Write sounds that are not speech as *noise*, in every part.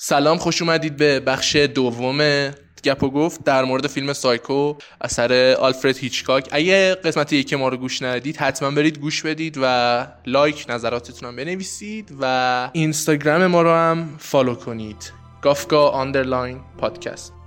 سلام خوش اومدید به بخش دوم گپ و گفت در مورد فیلم سایکو اثر آلفرد هیچکاک. اگه قسمت یکی ما رو گوش ندید حتما برید گوش بدید و لایک نظراتتون هم بنویسید و اینستاگرام ما رو هم فالو کنید. گافگا underline podcast.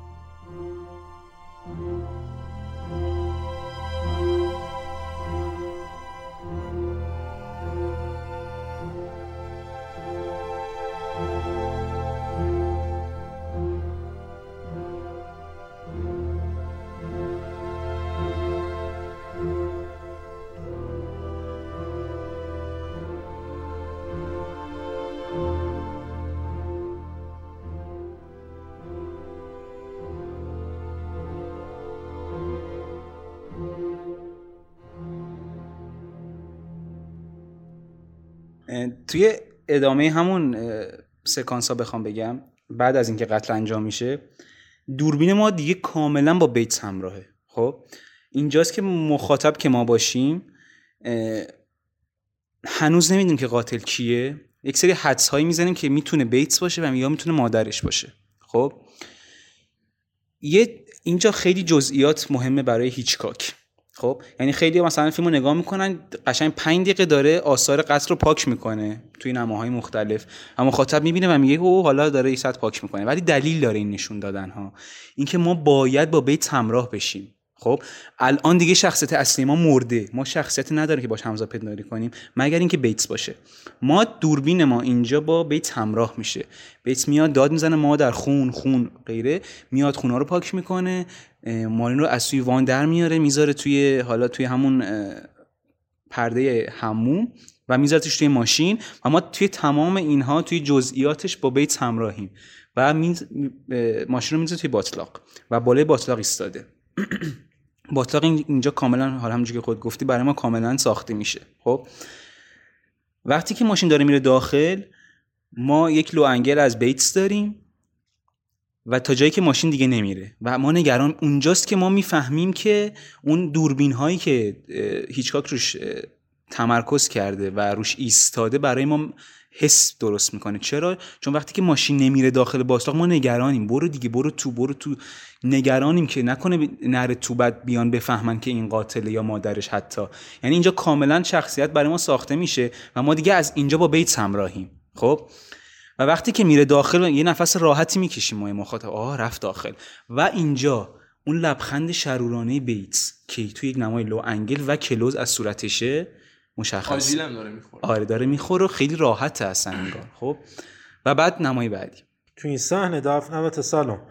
توی ادامه همون سکانس ها بخوام بگم بعد از اینکه قتل انجام میشه دوربین ما دیگه کاملا با بیتس همراهه. خب؟ اینجاست که مخاطب که ما باشیم هنوز نمی‌دونیم که قاتل کیه. یک سری حدس هایی می‌زنیم که می‌تونه بیتس باشه و یا می‌تونه مادرش باشه. خب؟ یه اینجا خیلی جزئیات مهمه برای هیچکاک. خب یعنی خیلی مثلا فیلمو نگاه می‌کنن قشنگ 5 دقیقه داره آثار قتل رو پاک می‌کنه توی نماهای مختلف. اما مخاطب می‌بینه و میگه او حالا داره این پاک می‌کنه. ولی دلیل داره این نشون دادن ها اینکه ما باید با بیت همراه بشیم. خب؟ الان دیگه شخصیت اصلی ما مرده. ما شخصیت نداره که باش همزاد پنداری کنیم مگر اینکه بیتس باشه. ما دوربین ما اینجا با بیت همراه میشه. بیتس میاد داد می‌زنه ما در خون خون غیره. میاد خونه رو پاک می‌کنه. مارین رو از توی وان در میاره می‌ذاره توی حالا توی همون پرده هموم و میذارتش توی ماشین و ما توی تمام اینها توی جزئیاتش با بیت همراهیم و ماشین رو می‌ذاره توی باطلاق و بالای باطلاق ایستاده. *clears throat* باطلاق اینجا کاملا حالا همونجوری که خود گفتی برای ما کاملا ساخته میشه. خب؟ وقتی که ماشین داره میره داخل ما یک لو انگل از بیتس داریم و تا جایی که ماشین دیگه نمیره. و ما نگران اونجاست که ما می‌فهمیم که اون دوربین هایی که هیچکاک روش تمرکز کرده و روش ایستاده برای ما حس درست می‌کنه. چرا؟ چون وقتی که ماشین نمیره داخل باستاق ما نگرانیم. برو دیگه برو تو برو تو. نگرانیم که نکنه نره تو بعد بیان بفهمن که این قاتله یا مادرش حتی. یعنی اینجا کاملا شخصیت برای ما ساخته میشه و ما دیگه از اینجا با بیت همراهیم. خب؟ و وقتی که میره داخل یه نفس راحتی می‌کشیم ما مخاطب. آه رفت داخل. و اینجا اون لبخند شرورانه بیتس که توی یک نمای لو انگل و کلوز از صورتشه مشخص. داره می‌خوره. آره داره می‌خوره خیلی راحته اصلا انگار خب. و بعد نمای بعدی. تو این صحنه دفت البته سلام.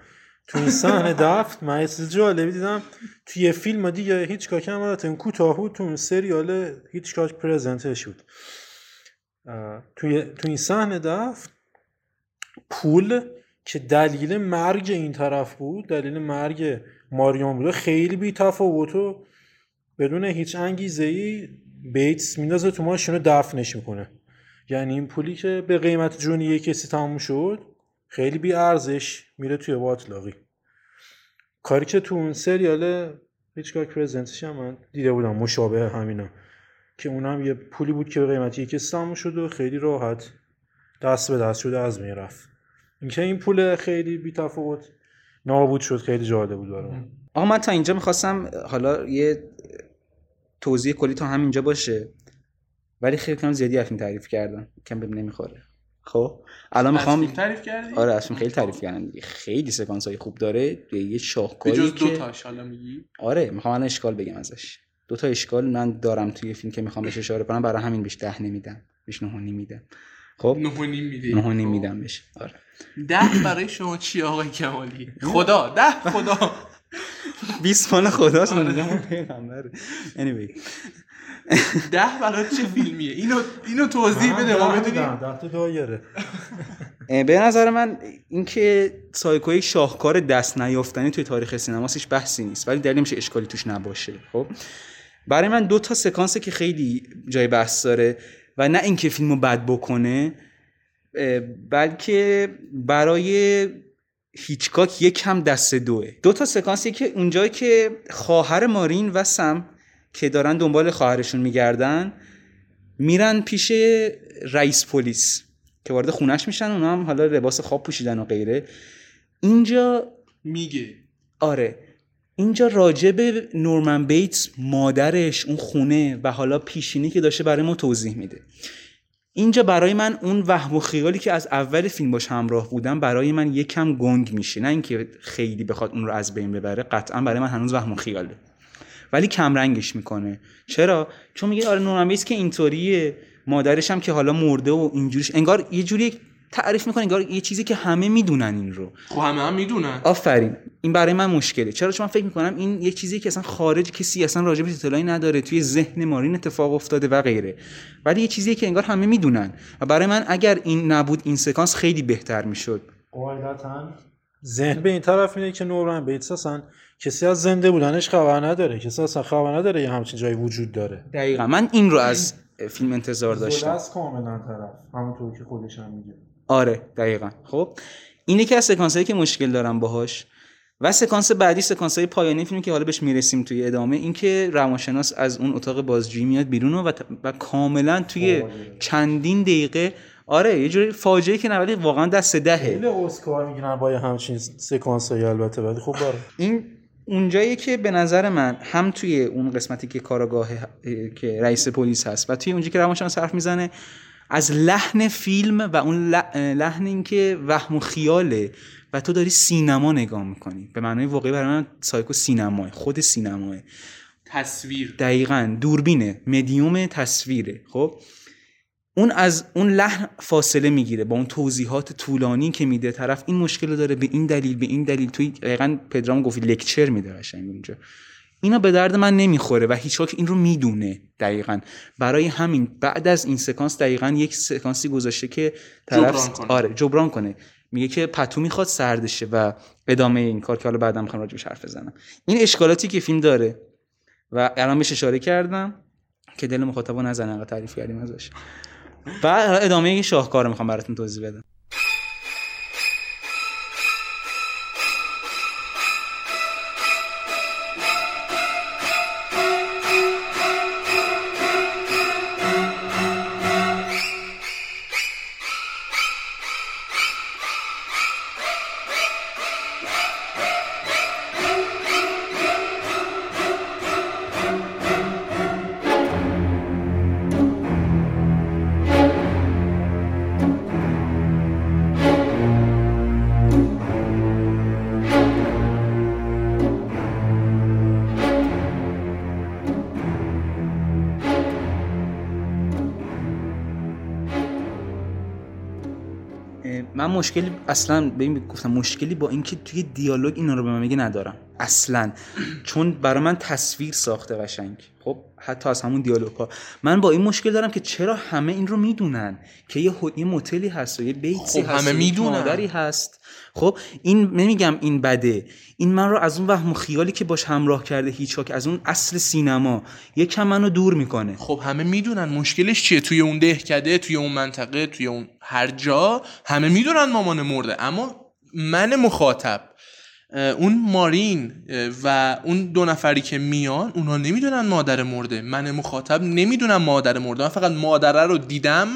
تو این صحنه دفت من چیز جالبی دیدم. تو یه فیلم دیگه هیچ کاک هم البته این کوتاه بود تو این سریال هیچ کاک پرزنتش بود. توی تو این صحنه دفت پول که دلیل مرگ این طرف بود دلیل مرگ ماریون بود خیلی بی تفاوت و بدون هیچ انگیزه ای بیتس میندازه تو ماشین رو دفنش می‌کنه. یعنی این پولی که به قیمت جونی یه کسی تموم شد خیلی بی ارزش میره توی باطلاقی کاری که تو اون سریال هیچکاک پرزنتش هم من دیده بودم مشابه همینا که اونم یه پولی بود که به قیمت یه کسی تموم شد و خیلی راحت دست به دست شده از می‌رفت اینکه این پول خیلی بی تفاوت نابود شد خیلی جالب بود برام. آقا من تا اینجا می‌خواستم حالا یه توضیح کلی تا همینجا باشه. ولی خیلی کم زیادی افیم تعریف کردم کم بهم نمی‌خوره. خب؟ الان می‌خوام تعریف کردی؟ آره اصلا خیلی تعریف کردم دیگه. خیلی سکانس های خوب داره. یه شاهکاری که دو تاش حالا میگی آره می‌خوام الان اشکال بگم ازش. دو تا اشکال من دارم توی فیلم که می‌خوام بهش اشاره کنم برای همین بهش ده نمیدم. بهش نه میدم. خب؟ نه میدی. نه میدم بهش. آره. ده برای شما چی آقای کمالی؟ خدا ده خدا. *laughs* 20 مال خداست میگم پیغمبر anyway. ده برات چه فیلمیه؟ اینو اینو توضیح بده ما بدونیم ده تا دایره به نظر من اینکه سایکو شاهکار دست نیافتنی توی تاریخ سینماست هیچ بحثی نیست. ولی دلیل میشه اشکالی توش نباشه خب؟ برای من دو تا سکانسه که خیلی جای بحث داره و نه اینکه فیلمو بد بکنه بلکه برای هیچکاک یک کم دست دوه. دو تا سکانسی که اونجایی که خواهر مارین و سم که دارن دنبال خواهرشون میگردن میرن پیش رئیس پلیس که وارد خونش میشن اونا هم حالا لباس خواب پوشیدن و غیره. اینجا میگه. آره. اینجا راجع به نورمن بیتس مادرش اون خونه و حالا پیشینی که داشته برای ما توضیح میده. اینجا برای من اون وهم و خیالی که از اول فیلم باش همراه بودم برای من یکم گنگ میشه. نه اینکه خیلی بخواد اون رو از بین ببره قطعا برای من هنوز وهم و خیاله. ولی کم رنگش می‌کنه. چرا؟ چون میگه آره نورمن بیتس که اینطوریه. مادرش هم که حالا مرده و اینجوریش انگار یه جوری تعریف می‌کنه انگار یه چیزی که همه می‌دونن این رو. خب همه هم می‌دونن. آفرین. این برای من مشکله. چرا؟ چون من فکر می‌کنم این یه چیزی که اصلا خارج کسی اصلا راجبش اطلاعی نداره توی ذهن مارین اتفاق افتاده و غیره. ولی یه چیزی که انگار همه می‌دونن. و برای من اگر این نبود این سکانس خیلی بهتر می‌شد. قاعدتا ذهن به این طرف میده که نورمن بیتس اصلا کسی از زنده بودنش خبر نداره. کسی اصلا خبر نداره یه همچین جایی وجود داره. دقیقا. من این رو از فیلم انتظار داشتم. از کاملا طرف. همونطور که خودش هم میگه. آره دقیقا. خب این یکی از سکانس هایی که مشکل دارم باهاش و سکانس بعدی سکانس های پایانی فیلم که حالا بهش می‌رسیم توی ادامه اینکه روانشناس از اون اتاق بازجویی میاد بیرون و, و کاملا توی چندین دقیقه آره یه جوری فاجعه که نه واقعا دست دهه. خیلی اسکار می‌گیرن با همچین سکانس های البته ولی خب باره این اونجایی که به نظر من هم توی اون قسمتی که کاراگاه که رئیس پلیس هست و توی اونجایی که روانشناس حرف می‌زنه از لحن فیلم و اون لحن این که وهم و خیاله و تو داری سینما نگاه می‌کنی. به معنای واقعی برای من سایکو سینماه خود سینماه. تصویر. دقیقا دوربینه مدیوم تصویره خب؟ اون از اون لحن فاصله می‌گیره با اون توضیحات طولانی که میده. طرف این مشکل داره به این دلیل به این دلیل. توی دقیقا پدرام گفت لکچر میده قشنگ اونجا اینا به درد من نمی‌خوره و هیچ این رو می‌دونه دقیقا. برای همین بعد از این سکانس دقیقا یک سکانسی گذاشته که طرف جبران کنه. آره جبران کنه. میگه که پتو می‌خواد سردشه و ادامه این کار که حالا بعدم می‌خوام راجبش حرف بزنم. این اشکالاتی که فیلم داره و الان بهش اشاره کردم که دل مخاطبو نزنه تعریف کردیم ازش. و ادامه شاهکار می‌خوام براتون توضیح بدم. من مشکلی اصلا به این گفتم مشکلی با اینکه توی دیالوگ اینا رو به من میگه ندارم. اصلا. چون برای من تصویر ساخته قشنگ. خب؟ حتی از همون دیالوگ ها من با این مشکل دارم که چرا همه این رو می‌دونن که یه یه موتلی هست و یه بیتی خب هست همه می‌دونن. مادری هست. خب این نمیگم این بده. این من رو از اون وهم و خیالی که باش همراه کرده هیچاک از اون اصل سینما یکم منو دور می‌کنه. خب همه می‌دونن مشکلش چیه؟ توی اون دهکده توی اون منطقه توی اون هر جا همه می‌دونن مامان مرده. اما من مخاطب اون مارین و اون دو نفری که میان اونا نمی‌دونن مادر مرده. من مخاطب نمی‌دونم مادر مرده. من فقط مادره رو دیدم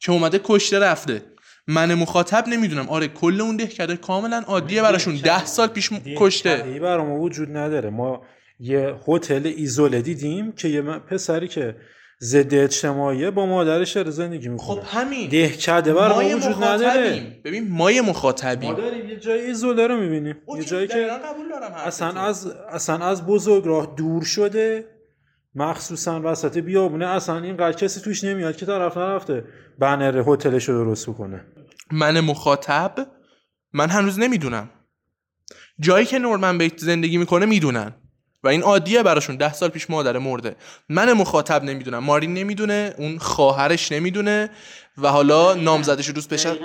که اومده کشته رفته. من مخاطب نمی‌دونم. آره کل اون دهکده کاملا عادیه براشون. ده سال پیش م- کشته. ای برای ما وجود نداره. ما یه هتل ایزوله دیدیم که یه پسری که ضد اجتماعیه با مادرش داره زندگی خب می‌کنه همین. دهکده برای ما وجود نداره. ببین ما یه مخاطبیم ما داریم یه جای ایزوله رو می‌بینیم یه جایی که قبول دارم. اصلا از اصلا از بزرگ راه دور شده. مخصوصا وسط بیابونه. اصلا اینقدر کسی توش نمیاد که طرف نرفته بنر هتلش رو درست بکنه. من مخاطب من هنوز نمی‌دونم. جایی که نورمن بیت زندگی می‌کنه می‌دونن. و این عادیه براشون. ده سال پیش مادر مرده. من مخاطب نمی‌دونم. مارین نمی‌دونه. اون خواهرش نمی‌دونه. و حالا نامزدش روز بشه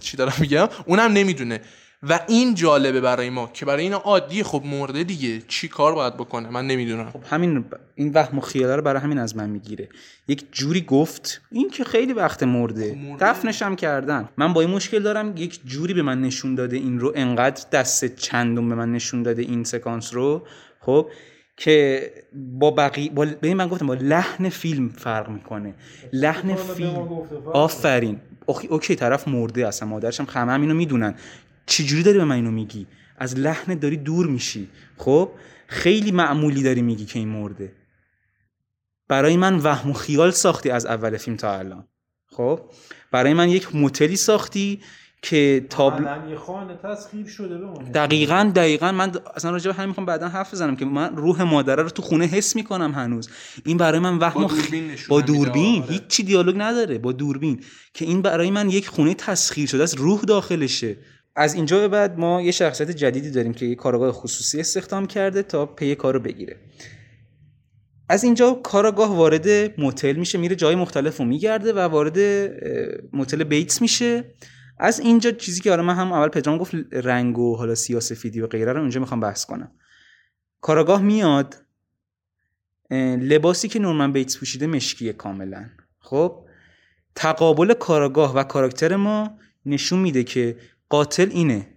چی دارم میگم؟ اونم نمی‌دونه. و این جالبه برای ما که برای این عادی خب مرده دیگه. چی کار باید بکنه؟ من نمی‌دونم. خب همین این وهم و خیاله رو برای همین از من می‌گیره. یک جوری گفت این که خیلی وقت مرده, مرده. دفنش هم کردن. من با این مشکل دارم یک جوری به من نشون داده این رو انقدر دست چندم به من نشون داده این سکانس رو. خب که با بقیه با به من گفتم با لحن فیلم فرق می‌کنه. لحن فیلم. آفرین. اوکی طرف مرده اصلا. مادرش هم همه هم اینو می‌دونن. چجوری داری به من اینو میگی؟ از لحن داری دور میشی. خب خیلی معمولی داری میگی که این مرده. برای من وهم و خیال ساختی از اول فیلم تا الان. خب برای من یک موتلی ساختی که تابلو یه خانه تسخیر شده دقیقا دقیقا. من اصلا راجع به همین می‌خوام بعدا حرف بزنم که من روح مادره رو تو خونه حس می‌کنم هنوز. این برای من وهم با دوربین, با دوربین. آره. هیچ دیالوگ نداره. با دوربین. که این برای من یک خونه تسخیر شده است روح داخلشه. از اینجا به بعد ما یه شخصیت جدیدی داریم که یه کارگاه خصوصی استخدام کرده تا پی کارو بگیره. از اینجا کاراگاه وارد موتل میشه میره جای مختلف رو میگرده و وارد موتل بیتس میشه. از اینجا چیزی که آره من هم اول پدرام گفت رنگ و حالا سیاسفیدی و غیره رو اونجا می‌خوام بحث کنم. کاراگاه میاد لباسی که نورمن بیتس پوشیده مشکیه کاملا. خب تقابل کاراگاه و کاراکتر ما نشون میده که قاتل اینه.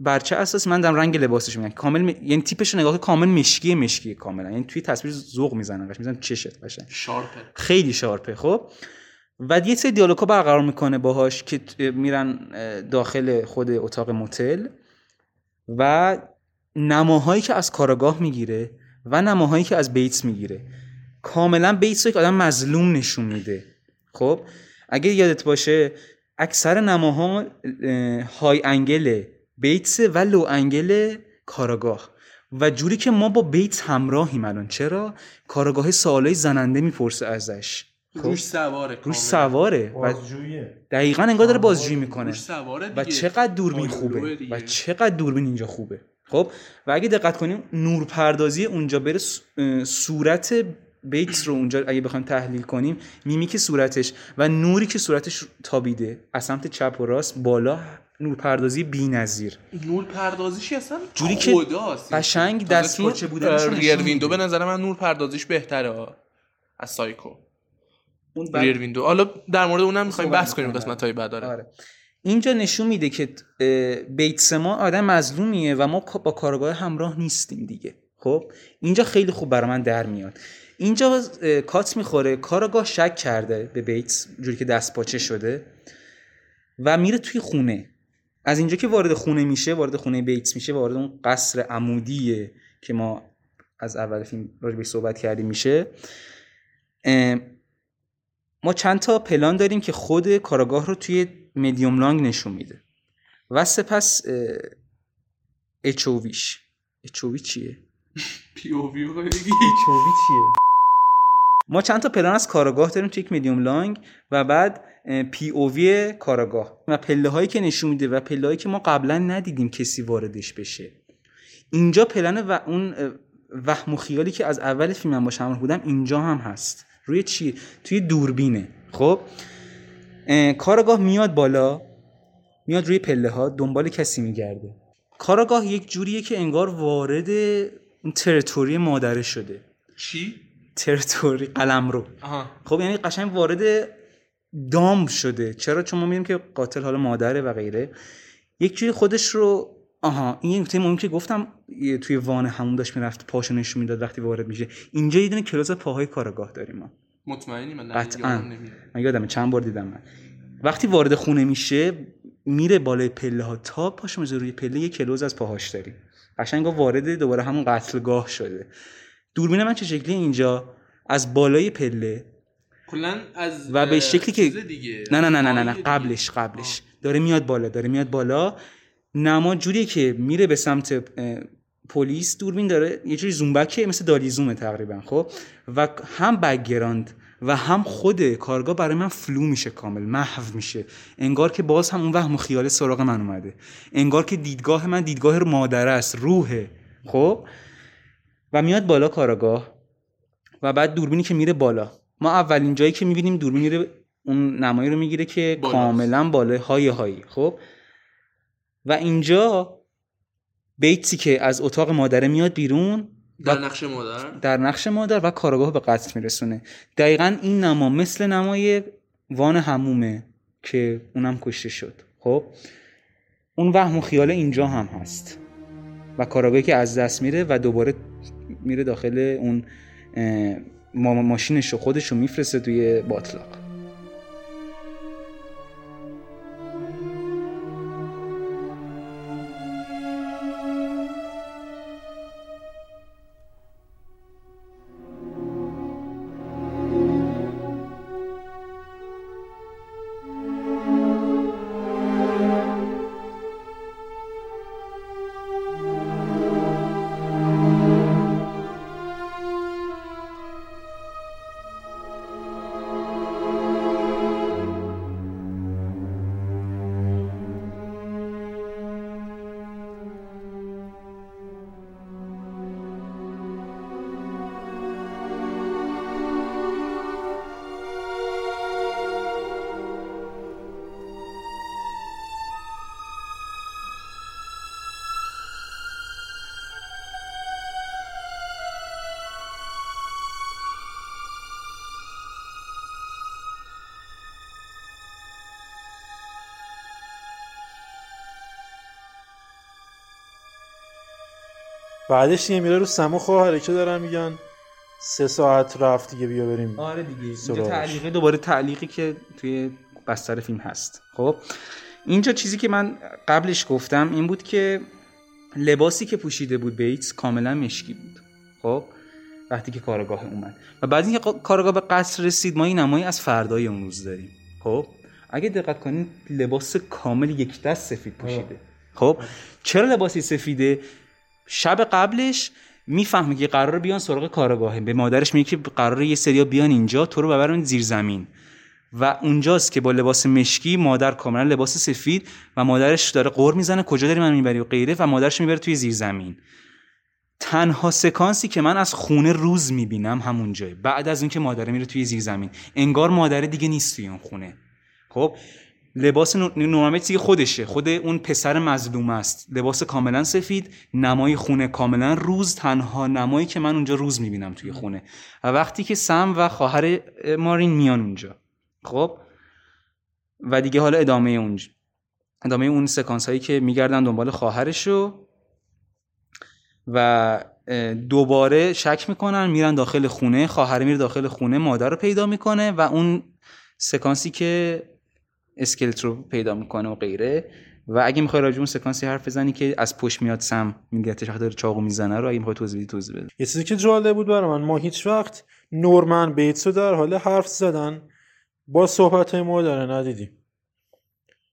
بر چه اساس من دارم رنگ لباسش میگم کامل یعنی تیپش نگاه کامل مشکی مشکی کاملا. یعنی توی تصویر ذوق می‌زنن قش می‌زنن چشت باشه شارپه. خیلی شارپه خب؟ و یه سری دیالوگا برقرار می‌کنه باهاش که میرن داخل خود اتاق موتل و نماهایی که از کاراگاه می‌گیره و نماهایی که از بیتس می‌گیره. کاملا بیتس رو یک آدم مظلوم نشون میده. خب؟ اگه یادت باشه اکثر نماها های انگل بیتس و لو انگل کاراگاه. و جوری که ما با بیتس همراهیم الان. چرا؟ کاراگاه سوالای زننده می‌پرسه ازش. خب؟ روش سواره روش سواره. و دقیقا انگار داره بازجویی می‌کنه. و چقدر دوربین خوبه. و چقدر دوربین اینجا خوبه. خب؟ و اگه دقت کنیم نورپردازی اونجا بره صورت بیتس رو اونجا اگه بخوایم تحلیل کنیم میمیک صورتش و نوری که صورتش تابیده از سمت چپ و راست بالا نور پردازی بی‌نظیر. نور پردازیش اصلا جوری که قشنگ دست پاچه بودن Rear Window به نظر من نور پردازیش بهتره از سایکو. اون Rear Window حالا در مورد اونم می‌خوایم بحث کنیم قسمت های بعد آره. اینجا نشون میده که بیتس ما آدم مظلومیه و ما با کاراگاه همراه نیستیم دیگه. خب؟ اینجا خیلی خوب برای من در میاد. اینجا کات می‌خوره کاراگاه شک کرده به بیتس جوری که دست پاچه شده و میره توی خونه. از اینجا که وارد خونه میشه وارد خونه بیتس میشه وارد اون قصر عمودیه که ما از اول فیلم راجبش صحبت کردیم میشه. ما چند تا پلان داریم که خود کاراگاه رو توی مدیوم لانگ نشون میده. و سپس اچوویش اچووی چیه؟ پی او وی چیه؟ ما چند تا پلان از کاراگاه داریم تو یک میدیوم لانگ و بعد پی او وی کاراگاه و پله هایی که نشون میده و پله هایی که ما قبلا ندیدیم کسی واردش بشه. اینجا پلن و اون وهم و خیالی که از اول فیلم هم باشه بودم اینجا هم هست. روی چی؟ توی دوربینه. خب؟ کاراگاه میاد بالا میاد روی پله ها دنبال کسی میگرده. کاراگاه یک جوریه که انگار وارد اون تریتوری مادره شده. چی؟ تریتوری قلم رو. خب یعنی قشنگ وارد دام شده. چرا؟ چون ما می‌دونیم که قاتل حالا مادره و غیره. یک جوری خودش رو آها این نکته مهمی که گفتم توی وان همون داشت می‌رفت پاشو نشون می‌داد وقتی وارد میشه. اینجا یه دونه کلاس پاهای کارگاه داریم ما. مطمئنی؟ من قطعا. من یادمه چند بار دیدم من. وقتی وارد خونه میشه میره بالای پله ها تا پاشو می‌ذاره روی پله یه کلوز از پاهاش داریم. قشنگ وارد دوباره همون قتلگاه شده. دوربین من چه شکلی اینجا؟ از بالای پله. از و به شکلی که نه نه نه نه نه, قبلش قبلش. داره میاد بالا داره میاد بالا. نما جوریه که میره به سمت پلیس. دوربین داره یه جوری zoom back ه مثل dolly zoom ه تقریبا خب؟ و هم background و هم خود کارگاه برای من فلو میشه کامل محو میشه. انگار که باز هم اون وهم و خیال سراغ من اومده. انگار که دیدگاه من دیدگاه مادر است روحه خب؟ و میاد بالا کاراگاه و بعد دوربینی که میره بالا. ما اولین جایی که می‌بینیم دوربین میره اون نمایی رو می‌گیره که بالاست. کاملا بالای های هایی خب؟ و اینجا بیتسی که از اتاق مادره میاد بیرون در نقش مادر؟ در نقش مادر و کاراگاه به قتل میرسونه. دقیقا این نما مثل نمای وان همومه که اونم کشته شد خب؟ اون وهم و خیال اینجا هم هست و کاراگاهی که از دست میره و دوباره میره داخل اون ماشینش رو خودش رو میفرسته توی باطلاق بعدش دیگه میره رو سمو خواهره که دارن میگن؟ سه ساعت رفت دیگه بیا بریم آره دیگه. اینجا. تعلیقه دوباره تعلیقی که توی بستر فیلم هست. خب؟ اینجا چیزی که من قبلش گفتم این بود که لباسی که پوشیده بود بیتس کاملا مشکی بود. خب؟ وقتی که کارگاه اومد. و بعد اینکه کارگاه به قصر رسید ما این نمایی از فردای اون روز داریم. خب؟ اگه دقت کنین لباس کامل یک دست سفید پوشیده. خب؟ چرا لباسی سفیده؟ شب قبلش می‌فهمه که قرار بیان سراغ کارگاهه. به مادرش میگه که قرار یه سریا بیان اینجا تو رو ببرن زیر زمین. و اونجاست که با لباس مشکی مادر کاملا لباس سفید و مادرش داره قور می‌زنه کجا داری من می‌بری و غیره و مادرش می‌بره توی زیر زمین. تنها سکانسی که من از خونه روز می‌بینم همون جای. بعد از اینکه مادره میره توی زیر زمین. انگار مادره دیگه نیست توی اون خونه. خب لباس نو- نورمت دیگه خودشه. خود اون پسر مظلوم است. لباس کاملا سفید نمای خونه کاملا روز تنها نمایی که من اونجا روز می‌بینم توی خونه. و وقتی که سم و خواهر مارین میان اونجا. خب؟ و دیگه حالا ادامه اون ادامه اون سکانس هایی که میگردن دنبال خواهرش رو و دوباره شک می‌کنن میرن داخل خونه خواهر میره داخل خونه مادر رو پیدا می‌کنه و اون سکانسی که اسکلت رو پیدا می‌کنه و غیره. و اگه می‌خوای راجع اون سکانسی حرف بزنی که از پشت میاد سم میگتش داره چاقو می‌زنه رو اگه می‌خوای توضیح بدی توضیح بده. یه چیزی که جالب بود برای من ما هیچ وقت نورمن بیتس رو در حال حرف زدن با صحبت های مادره ندیدیم.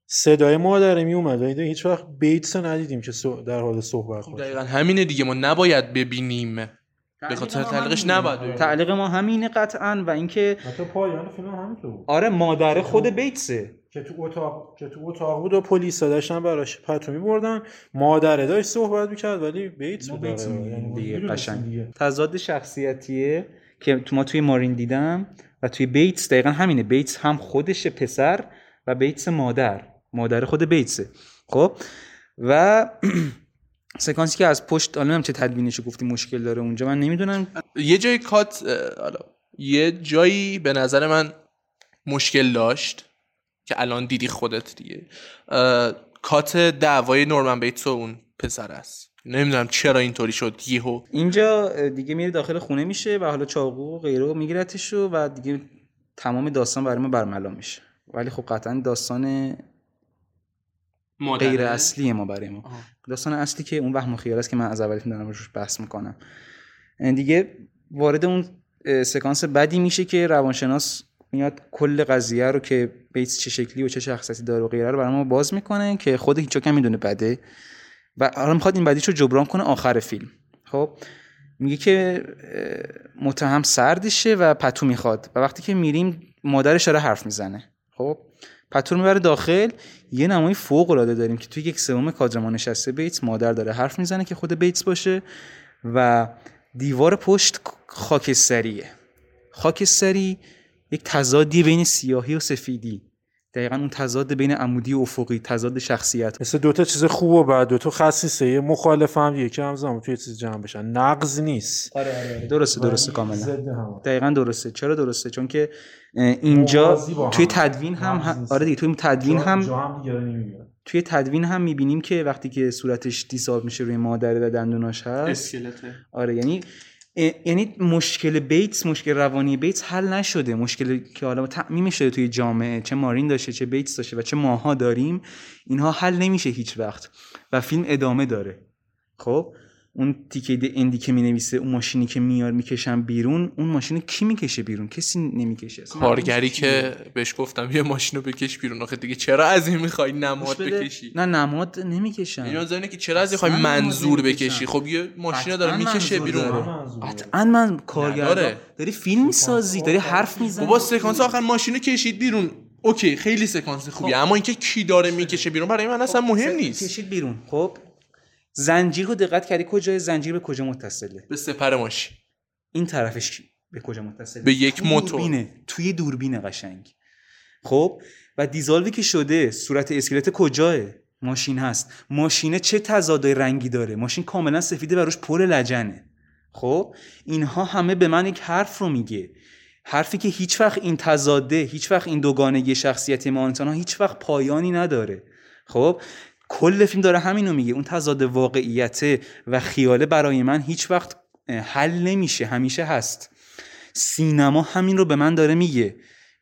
صدای مادره می اومد ولی هیچ وقت بیتس ندیدیم که در حال صحبت باشه. دقیقا همینه دیگه. ما نباید ببینیم. به خاطر تعلیقش نباید ببینیم. تعلیق ما همینه قطعا. و اینکه حتی پایان فیلم هم همینطور آره مادر خود بیتسه. که تو اتاق که تو اتاق بود و پلیس داشتن براش پتو میبردن مادره داشت صحبت می‌کرد ولی بیتس بود. می‌دیدیم یعنی دیگه قشنگ. تضاد شخصیتیه که تو ما توی مارین دیدم و توی بیتس دقیقا همینه. بیتس هم خودش پسر و بیتس مادر. مادر خود بیتسه. خب؟ و *clears throat* سکانسی که از پشت حالا چه تدوینش گفتی مشکل داره اونجا. من نمی‌دونم. یه جای کات حالا یه جایی به نظر من مشکل داشت. که الان دیدی خودت دیگه. کات دعوای نورمن بیتس و اون پسر است. نمی‌دونم چرا اینطوری شد یهو. اینجا دیگه میره داخل خونه میشه و حالا چاقو و غیره میگیرتش و دیگه تمام داستان برای ما برملا میشه. ولی خب قطعا داستان غیر اصلی ما برای ما. آها. داستان اصلی که اون وهم و خیال است که من از اول فیلم دارم روش بحث می‌کنم. دیگه وارد اون سکانس بدی میشه که روانشناس میاد کل قضیه رو که بیتس چه شکلی و چه شخصیتی داره و غیره رو برای ما باز می‌کنه که خود هیچ کم می‌دونه بده و حالا می‌خواد این بدیش رو جبران کنه آخر فیلم. خب؟ میگه که متهم سردشه و پتو می‌خواد. و وقتی که میریم مادرش داره حرف می‌زنه. خب؟ پتو رو می‌بره داخل. یه نمای فوق العاده داریم که توی یک سوم کادر ما نشسته بیتس مادر داره حرف می‌زنه که خود بیتس باشه و دیوار پشت خاکستریه. خاکستری یک تضادی بین سیاهی و سفیدی. دقیقا اون تضاد بین عمودی و افقی تضاد شخصیت. مثل دوتا چیز خوب و بعد دوتا خصیصه یه مخالف هم یکی هم زمان توی چیز جمع بشن. نقض نیست. آره آره درسته درسته کاملا. ضد هم. دقیقا درسته. چرا درسته؟ چون که اینجا. توی تدوین هم. آره دیگه توی تدوین هم. توی تدوین هم می‌بینیم که وقتی که صورتش دیساب میشه روی مادره و دندوناش هست اسکلته. آره یعنی یعنی مشکل بیتس مشکل روانی بیتس حل نشده. مشکلی که حالا تعمیم شده توی جامعه چه مارین داشته چه بیتس داشته و چه ماها داریم اینها حل نمیشه هیچ وقت. و فیلم ادامه داره. خب؟ اون تیکه اندی که می نویسه اون ماشینی که میار می‌کشن بیرون اون ماشین کی می‌کشه بیرون؟ کسی نمی‌کشه. کارگری که بهش گفتم یه ماشین رو بکش بیرون آخه دیگه چرا از این می‌خوای. نماد. بکشی؟ نه نماد نمی‌کشن. این منظور اینه که چرا از می‌خوای منظور بکشی. خب یه ماشین رو داره می‌کشه بیرون. قطعا من نداره. داری فیلم می‌سازی داری حرف می‌زنی. بابا سکانس آخر ماشین رو کشید بیرون. اوکی خیلی سکانس خوبیه. اما اینکه کی داره می‌کشه بیرون برای من اصلا مهم نیست. کشید بیرون. خب زنجیر رو دقت کردی کجای زنجیر به کجا متصله؟ به سپر ماشین. این طرفش؟ به کجا متصله؟ به یک موتور. دوربینه. توی دوربین قشنگ. خب و دیزالوی که شده صورت اسکلت کجاه؟ ماشین هست. ماشینه چه تضادای رنگی داره؟ ماشین کاملا سفیده و روش پر لجنه. خب اینها همه به من یک حرف رو میگه. حرفی که هیچ وقت این تضاده هیچ وقت این دوگانگی شخصیتی ما انسان ها هیچ وقت پایانی نداره. خب کل فیلم داره همینو میگه. اون تضاد واقعیت و خیاله برای من هیچ وقت حل نمیشه. همیشه هست. سینما همین رو به من داره میگه.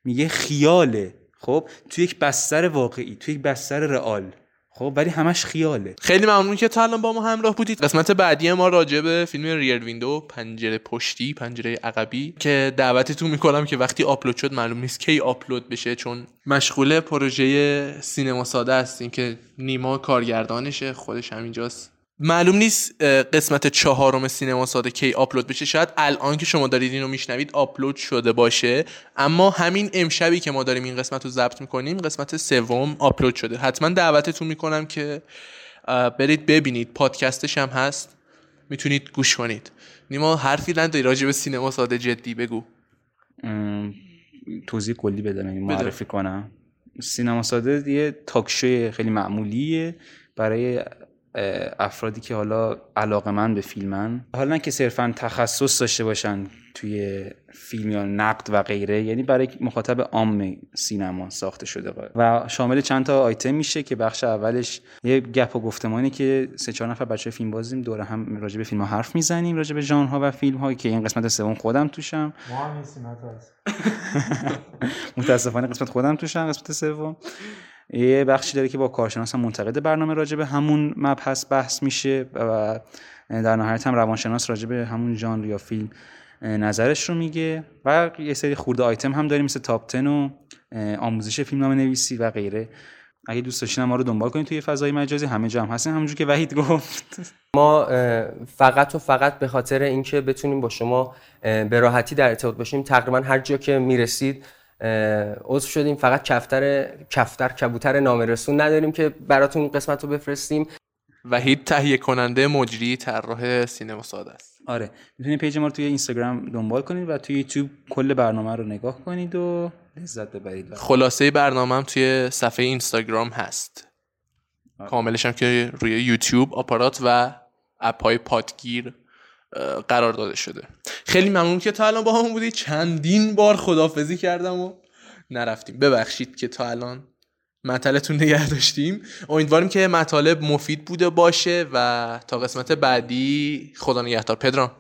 میگه خیاله. خب؟ تو یک بستر واقعی تو یک بستر رئال. خب ولی همش خیاله. خیلی ممنون که تا الان با ما همراه بودید. قسمت بعدی ما راجع به فیلم Rear Window پنجره پشتی پنجره عقبی که دعوتتون می‌کنم که وقتی آپلود شد معلوم نیست کی آپلود بشه چون مشغول پروژه سینما ساده هستیم که نیما کارگردانشه خودش همینجاست معلوم نیست قسمت چهارم سینما ساده کی آپلود بشه. شاید الان که شما دارید اینو میشنوید آپلود شده باشه. اما همین امشبی که ما داریم این قسمت رو ضبط می‌کنیم قسمت سوم آپلود شده. حتما دعوتتون می‌کنم که برید ببینید. پادکستش هم هست. می‌تونید گوش کنید. نیما حرفی نداری راجع به سینما ساده جدی بگو. توضیح کلی بدم معرفی کنم. سینما ساده یه تاکشوی خیلی معمولیه. برای افرادی که حالا علاقه من به فیلمن. حالا نه که صرفا تخصص داشته باشن توی فیلم یا نقد و غیره یعنی برای مخاطب عام سینما ساخته شده و شامل چند تا آیتم میشه که بخش اولش یه گپ و گفتمانی که سه چهار نفر بچه فیلم بازیم دوره هم راجع به فیلم ها حرف می‌زنیم راجع به ژانرها و فیلم ها که این قسمت سوم خودم توشم. *laughs* متاسفانه قسمت خودم توشم قسمت سوم. یه بخشی داره که با کارشناس هم منتقد برنامه راجع به همون مبحث بحث میشه و در نهایت هم روانشناس راجع به همون ژانر یا فیلم نظرش رو میگه و یه سری خورده آیتم هم داریم مثل تاپ 10 و آموزش فیلمنامه نویسی و غیره. اگه دوست داشتین ما رو دنبال کنید توی فضای مجازی همه جا هم هستیم همونجور که وحید گفت. ما فقط و فقط به خاطر اینکه بتونیم با شما به راحتی در ارتباط باشیم تقریبا هر جا که می‌رسید عضو شدیم. فقط کفتر کفتر کبوتر نامرسون نداریم که براتون این قسمت رو بفرستیم. وحید تهیه کننده مجری طراح سینما ساده است. آره. می‌تونید پیج ما رو توی اینستاگرام دنبال کنید و توی یوتیوب کل برنامه رو نگاه کنید و لذت ببرید. خلاصه برنامه هم توی صفحه اینستاگرام هست. کاملش هم که روی یوتیوب آپارات و اپ های پادگیر قرار داده شده. خیلی ممنون که تا الان با هم بودید چندین بار خدافزی کردم و نرفتیم. ببخشید که تا الان مطلتون نگه داشتیم. امیدواریم که مطالب مفید بوده باشه و تا قسمت بعدی خدا نگهدار. پدرام.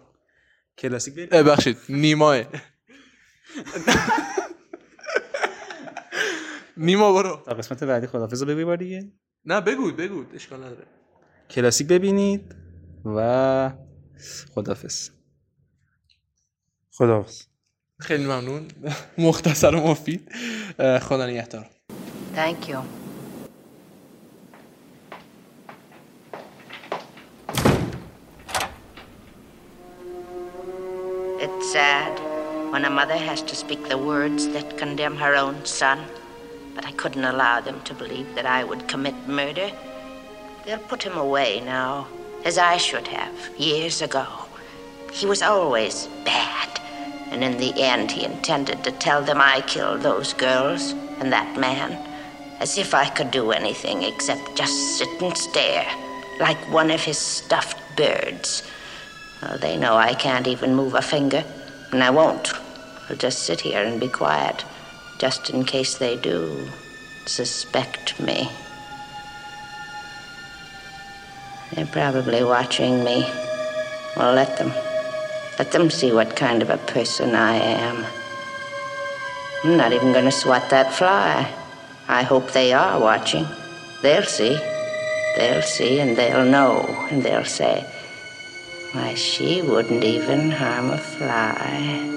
کلاسیک ببخشید. نیماه. نیما برو. تا قسمت بعدی خدافظ بار دیگه. نه بگو بگو. اشکال نداره. کلاسیک ببینید و خدافظ خداحافظ خیلی ممنون مختصر و مفید اه، خدا نگهدار Thank you. It's sad when a mother has to speak the words that condemn her own son, but I couldn't allow them to believe that I would commit murder. They'll put him away now, as I should have years ago. He was always bad. And in the end, he intended to tell them I killed those girls and that man. As if I could do anything except just sit and stare, like one of his stuffed birds. Oh, they know I can't even move a finger, and I won't. I'll just sit here and be quiet, just in case they do suspect me. They're probably watching me. Well, let them. Let them see what kind of a person I am. I'm not even going to swat that fly. I hope they are watching. They'll see. They'll see and they'll know and they'll say, why, she wouldn't even harm a fly.